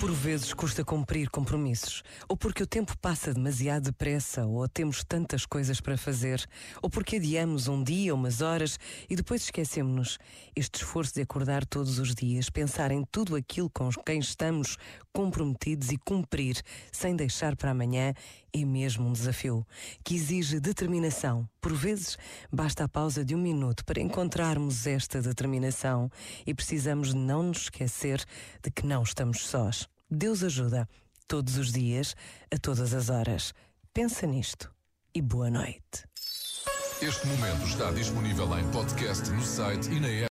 Por vezes custa cumprir compromissos, ou porque o tempo passa demasiado depressa, ou temos tantas coisas para fazer, ou porque adiamos um dia, umas horas e depois esquecemos-nos. Este esforço de acordar todos os dias, pensar em tudo aquilo com quem estamos comprometidos e cumprir sem deixar para amanhã é mesmo um desafio que exige determinação. Por vezes, basta a pausa de um minuto para encontrarmos esta determinação e precisamos não nos esquecer de que não estamos sós. Deus ajuda todos os dias, a todas as horas. Pensa nisto e boa noite. Este momento está disponível em podcast no site e na.